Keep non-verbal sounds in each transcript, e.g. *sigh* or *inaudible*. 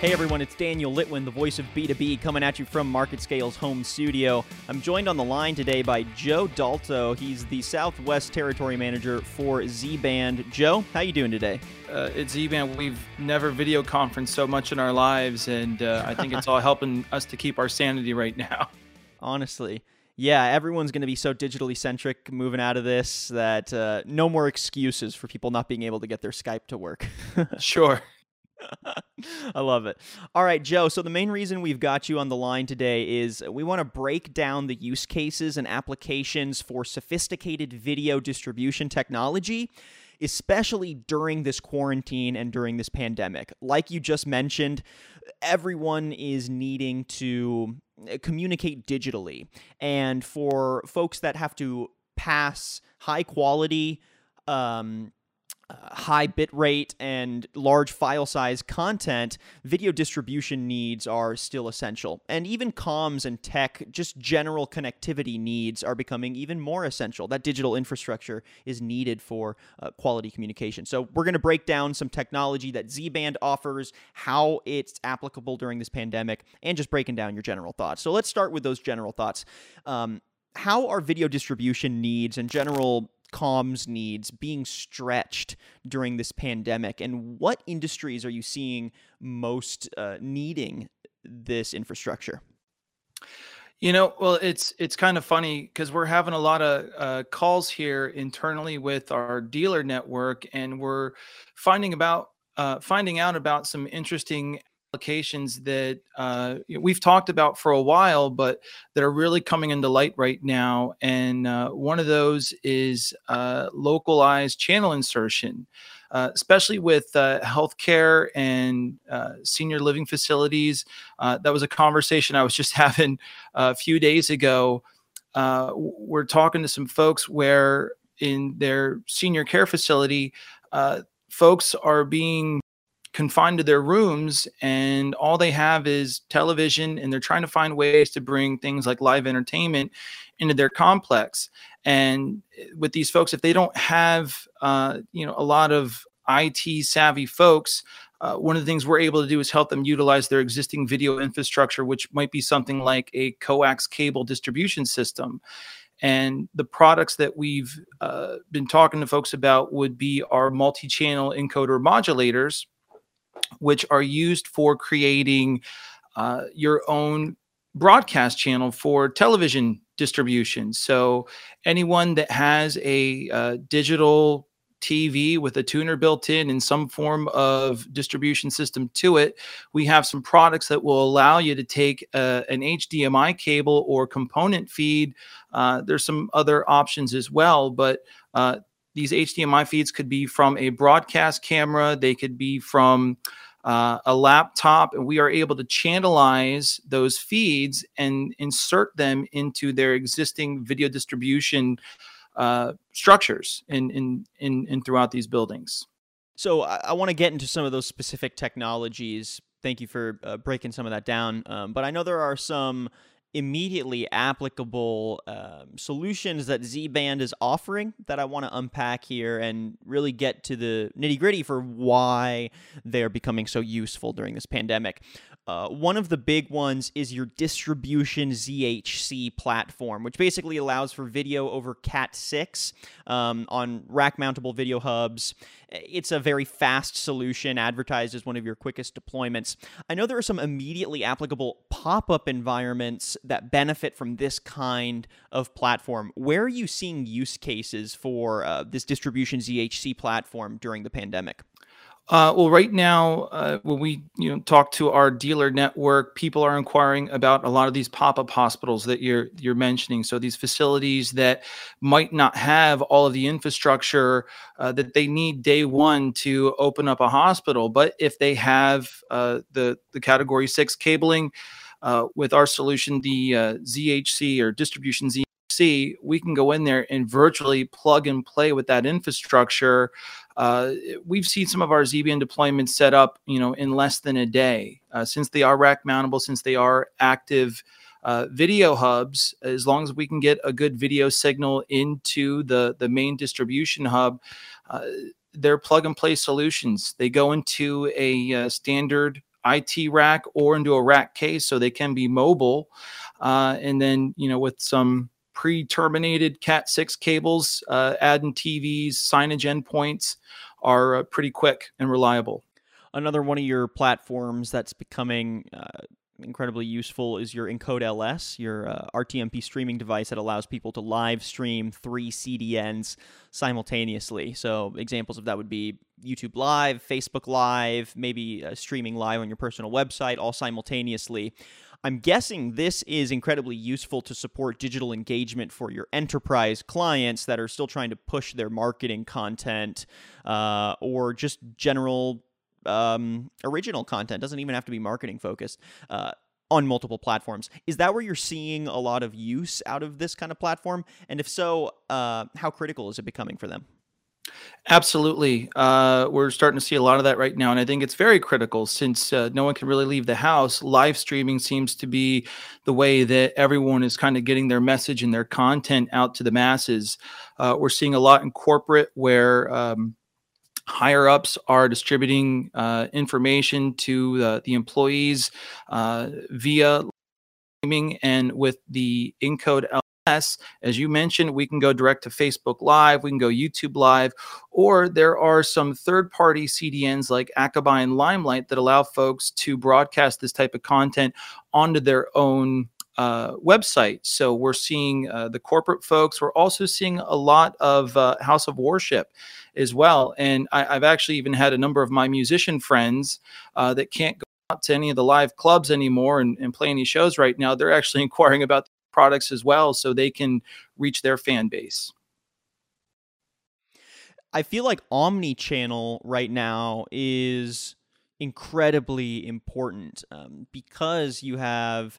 Hey everyone, it's Daniel Litwin, the voice of B2B, coming at you from MarketScale's home studio. I'm joined on the line today by Joe Dalto. He's the Southwest Territory Manager for Z-Band. Joe, how you doing today? Uh, at Z-Band, we've never video conferenced so much in our lives, and uh, I think it's *laughs* all helping us to keep our sanity right now. Honestly. Yeah, everyone's going to be so digitally centric moving out of this that uh, no more excuses for people not being able to get their Skype to work. *laughs* sure. *laughs* I love it. All right, Joe. So, the main reason we've got you on the line today is we want to break down the use cases and applications for sophisticated video distribution technology, especially during this quarantine and during this pandemic. Like you just mentioned, everyone is needing to uh, communicate digitally. And for folks that have to pass high quality, um, high bit rate and large file size content, video distribution needs are still essential. And even comms and tech, just general connectivity needs are becoming even more essential. That digital infrastructure is needed for uh, quality communication. So, we're going to break down some technology that Z Band offers, how it's applicable during this pandemic, and just breaking down your general thoughts. So, let's start with those general thoughts. Um, how are video distribution needs and general comms needs being stretched during this pandemic? And what industries are you seeing most uh, needing this infrastructure? You know well it's it's kind of funny because we're having a lot of uh, calls here internally with our dealer network and we're finding about uh, finding out about some interesting applications that uh, we've talked about for a while, but that are really coming into light right now. And uh, one of those is uh, localized channel insertion, uh, especially with uh, healthcare and uh, senior living facilities. that was a conversation I was just *laughs* having a few days ago. we're talking to some folks where in their senior care facility, folks are being confined to their rooms and all they have is television and they're trying to find ways to bring things like live entertainment into their complex. And eh, with these folks if they don't have uh, you know a lot of IT savvy folks uh, one of the things we're able to do is help them utilize their existing video infrastructure which might be something like a coax cable distribution system. And the products that we've uh, been talking to folks about would be our multi-channel encoder modulators which are used for creating uh, your own broadcast channel for television distribution. So, anyone that has a uh, digital TV with a tuner built in and some form of distribution system to it, we have some products that will allow you to take uh, an HDMI cable or component feed. Uh, there's some other options as well, but uh, these HDMI feeds could be from a broadcast camera, they could be from uh, a laptop, and we are able to channelize those feeds and insert them into their existing video distribution uh, structures in, in, in, in throughout these buildings. So I, I want to get into some of those specific technologies. Thank you for uh, breaking some of that down. Um, but I know there are some immediately applicable um, solutions that Z Band is offering that I want to unpack here and really get to the nitty gritty for why they're becoming so useful during this pandemic. Uh, one of the big ones is your distribution ZHC platform, which basically allows for video over Cat6 um, on rack mountable video hubs. It's a very fast solution, advertised as one of your quickest deployments. I know there are some immediately applicable pop up environments that benefit from this kind of platform. Where are you seeing use cases for uh, this distribution ZHC platform during the pandemic? Uh, well, right now, uh, when we you know talk to our dealer network, people are inquiring about a lot of these pop-up hospitals that you're you're mentioning. So these facilities that might not have all of the infrastructure uh, that they need day one to open up a hospital, but if they have uh, the the Category Six cabling uh, with our solution, the uh, ZHC or distribution Z see, we can go in there and virtually plug and play with that infrastructure. Uh, we've seen some of our ZBN deployments set up, you know, in less than a day. Uh, since they are rack mountable, since they are active uh, video hubs, as long as we can get a good video signal into the the main distribution hub, they're plug and play solutions. They go into a uh, standard IT rack or into a rack case so they can be mobile. Uh, and then, you know, with some pre-terminated Cat6 cables, uh, adding TVs, signage endpoints are uh, pretty quick and reliable. Another one of your platforms that's becoming uh, incredibly useful is your Encode LS, your uh, RTMP streaming device that allows people to live stream three CDNs simultaneously. So examples of that would be YouTube Live, Facebook Live, maybe uh, streaming live on your personal website, all simultaneously. I'm guessing this is incredibly useful to support digital engagement for your enterprise clients that are still trying to push their marketing content uh, or just general um, original content. Doesn't even have to be marketing focused. Uh, on multiple platforms. Is that where you're seeing a lot of use out of this kind of platform? And if so, uh, how critical is it becoming for them? Absolutely. Uh, we're starting to see a lot of that right now. And I think it's very critical since uh, no one can really leave the house. Live streaming seems to be the way that everyone is kind of getting their message and their content out to the masses. Uh, we're seeing a lot in corporate where um, higher ups are distributing uh, information to the, the employees uh, via streaming and with the encode LS, as you mentioned, we can go direct to Facebook Live, we can go YouTube Live, or there are some third party CDNs like Akamai and Limelight that allow folks to broadcast this type of content onto their own uh, website. So we're seeing uh, the corporate folks. We're also seeing a lot of uh, House of Worship as well. And I, have actually even had a number of my musician friends uh, that can't go out to any of the live clubs anymore and, and play any shows right now. They're actually *laughs* inquiring about products as well so they can reach their fan base. I feel like omni channel right now is incredibly important um, because you have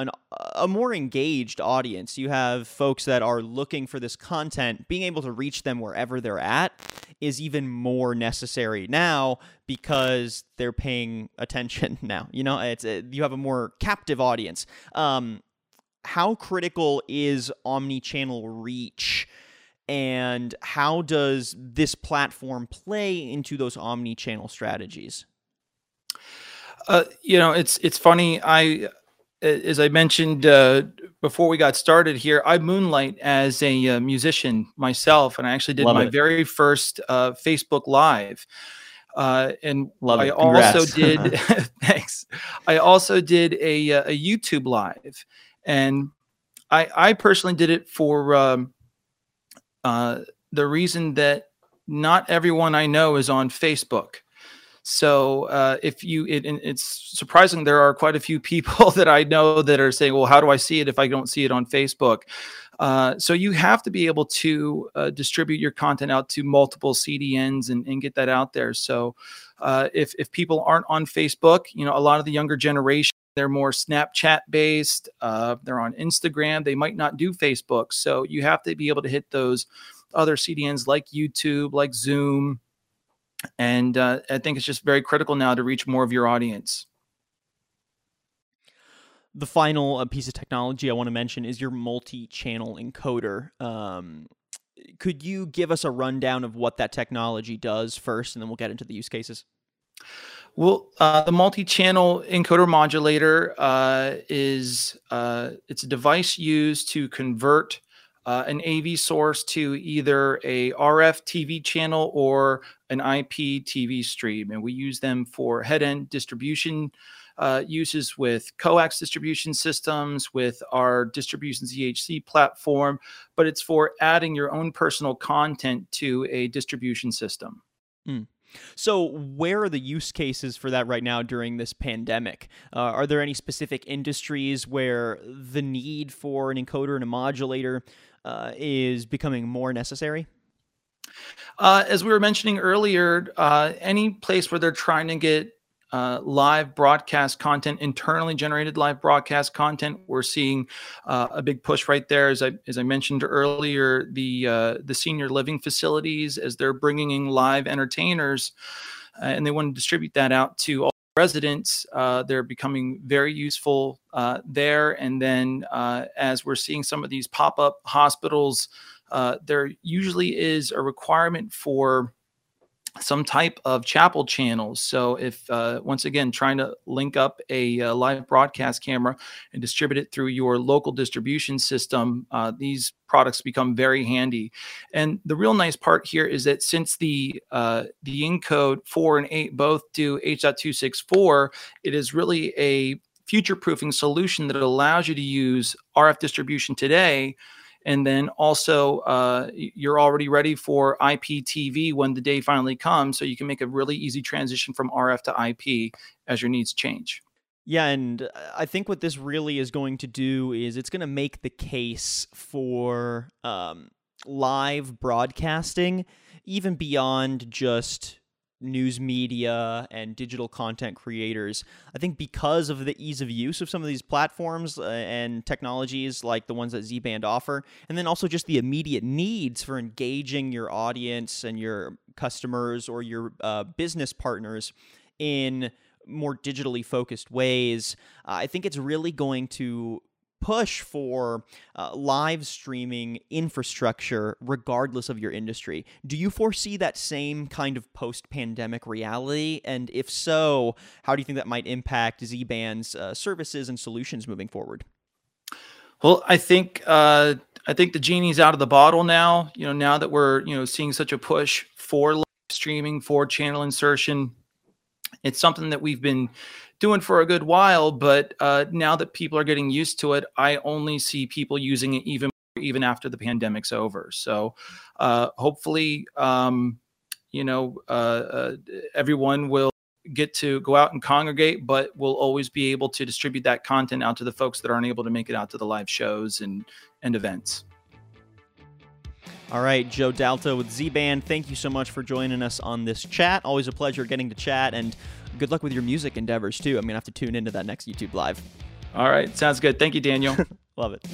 an, a more engaged audience. You have folks that are looking for this content, being able to reach them wherever they're at is even more necessary now because they're paying *laughs* attention now. You know, it's a, you have a more captive audience. Um, how critical is omni-channel reach? And how does this platform play into those omni-channel strategies? Uh, you know, it's it's funny. I as I mentioned uh, before we got started here, I moonlight as a uh, musician myself, and I actually did Love my it. very first uh, Facebook Live. Uh, and Love I it. also *laughs* did *laughs* thanks. I also did a, uh, a YouTube Live, and I I personally did it for um, uh, the reason that not everyone I know is on Facebook. So uh, if you, it, it's surprising there are quite a few *laughs* people that I know that are saying, "Well, how do I see it if I don't see it on Facebook?" Uh, so you have to be able to uh, distribute your content out to multiple CDNs and, and get that out there. So uh, if if people aren't on Facebook, you know, a lot of the younger generation they're more Snapchat based. Uh, they're on Instagram. They might not do Facebook. So you have to be able to hit those other CDNs like YouTube, like Zoom and uh, I think it's just very critical now to reach more of your audience. The final uh, piece of technology I want to mention is your multi-channel encoder. Um, could you give us a rundown of what that technology does first, and then we'll get into the use cases? Well, uh, the multi-channel encoder modulator uh, is uh, it's a device used to convert uh, an AV source to either a RF TV channel or an IP TV stream. And we use them for head end distribution uh, uses with coax distribution systems, with our distribution ZHC platform, but it's for adding your own personal content to a distribution system. Mm. So, where are the use cases for that right now during this pandemic? Uh, are there any specific industries where the need for an encoder and a modulator uh, is becoming more necessary? Uh, as we were mentioning earlier, uh, any place where they're trying to get uh, live broadcast content, internally generated live broadcast content, we're seeing uh, a big push right there. As I as I mentioned earlier, the uh, the senior living facilities as they're bringing in live entertainers, uh, and they want to distribute that out to all residents. Uh, they're becoming very useful uh, there. And then as we're seeing some of these pop up hospitals, uh, there usually is a requirement for some type of chapel channels. So, if uh, once again trying to link up a, uh, live broadcast camera and distribute it through your local distribution system, uh, these products become very handy. And the real nice part here is that since the uh, the encode four and eight both do H.264, it is really a future proofing solution that allows you to use RF distribution today and then also uh, you're already ready for IPTV when the day finally comes, so you can make a really easy transition from RF to IP as your needs change. Yeah, and I think what this really is going to do is it's going to make the case for um, live broadcasting even beyond just news media and digital content creators. I think because of the ease of use of some of these platforms uh, and technologies like the ones that Z Band offer, and then also just the immediate needs for engaging your audience and your customers or your uh, business partners in more digitally focused ways, uh, I think it's really going to push for uh, live streaming infrastructure regardless of your industry. Do you foresee that same kind of post pandemic reality? And if so, how do you think that might impact Z Band's uh, services and solutions moving forward? Well, I think uh, I think the genie's out of the bottle now. You know, now that we're you know seeing such a push for live streaming, for channel insertion, it's something that we've been doing for a good while, but uh, now that people are getting used to it, I only see people using it even even after the pandemic's over. So uh, hopefully, um, you know, uh, uh, everyone will get to go out and congregate, but we'll always be able to distribute that content out to the folks that aren't able to make it out to the live shows and and events. All right, Joe Dalto with Z Band, thank you so much for joining us on this chat. Always a pleasure getting to chat, and good luck with your music endeavors too. I'm gonna have to tune into that next YouTube live. All right, sounds good. Thank you, Daniel. *laughs* Love it.